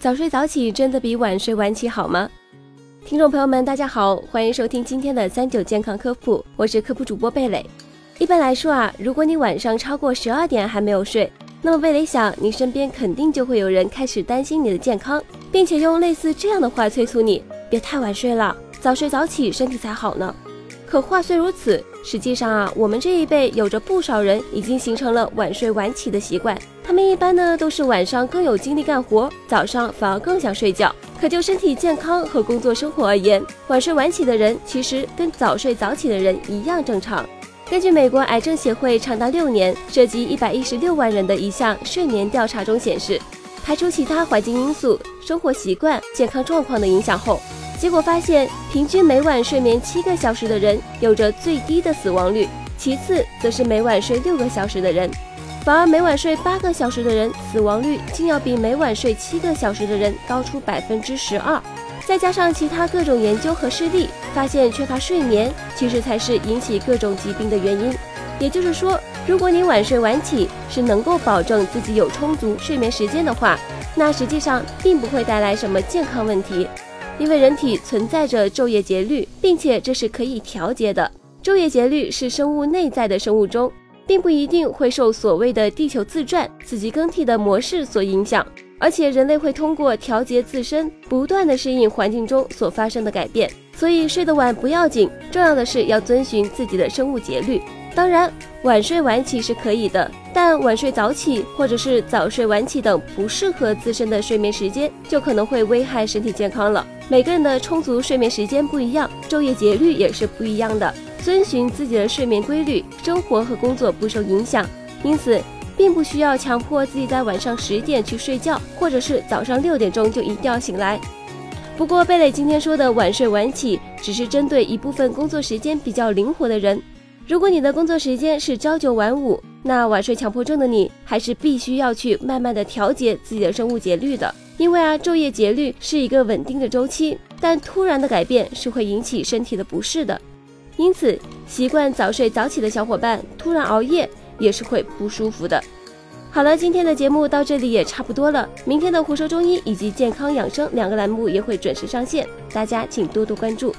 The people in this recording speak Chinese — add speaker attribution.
Speaker 1: 早睡早起真的比晚睡晚起好吗？听众朋友们，大家好，欢迎收听今天的三九健康科普，我是科普主播贝蕾。一般来说啊，如果你晚上超过十二点还没有睡，那么贝蕾想你身边肯定就会有人开始担心你的健康，并且用类似这样的话催促你别太晚睡了，早睡早起身体才好呢。可话虽如此，实际上啊，我们这一辈有着不少人已经形成了晚睡晚起的习惯。他们一般呢都是晚上更有精力干活，早上反而更想睡觉。可就身体健康和工作生活而言，晚睡晚起的人其实跟早睡早起的人一样正常。根据美国癌症协会长达六年、涉及一百一十六万人的一项睡眠调查中显示，排除其他环境因素、生活习惯、健康状况的影响后。结果发现，平均每晚睡眠七个小时的人有着最低的死亡率，其次则是每晚睡六个小时的人，反而每晚睡八个小时的人死亡率竟要比每晚睡七个小时的人高出百分之十二。再加上其他各种研究和事例，发现缺乏睡眠其实才是引起各种疾病的原因。也就是说，如果你晚睡晚起是能够保证自己有充足睡眠时间的话，那实际上并不会带来什么健康问题。因为人体存在着昼夜节律，并且这是可以调节的。昼夜节律是生物内在的生物钟，并不一定会受所谓的地球自转、四季更替的模式所影响。而且人类会通过调节自身，不断的适应环境中所发生的改变。所以睡得晚不要紧，重要的是要遵循自己的生物节律。当然，晚睡晚起是可以的，但晚睡早起或者是早睡晚起等不适合自身的睡眠时间，就可能会危害身体健康了。每个人的充足睡眠时间不一样，昼夜节律也是不一样的。遵循自己的睡眠规律，生活和工作不受影响，因此并不需要强迫自己在晚上十点去睡觉，或者是早上六点钟就一定要醒来。不过贝蕾今天说的晚睡晚起，只是针对一部分工作时间比较灵活的人。如果你的工作时间是朝九晚五，那晚睡强迫症的你还是必须要去慢慢的调节自己的生物节律的。因为啊，昼夜节律是一个稳定的周期，但突然的改变是会引起身体的不适的。因此，习惯早睡早起的小伙伴突然熬夜也是会不舒服的。好了，今天的节目到这里也差不多了。明天的胡说中医以及健康养生两个栏目也会准时上线，大家请多多关注。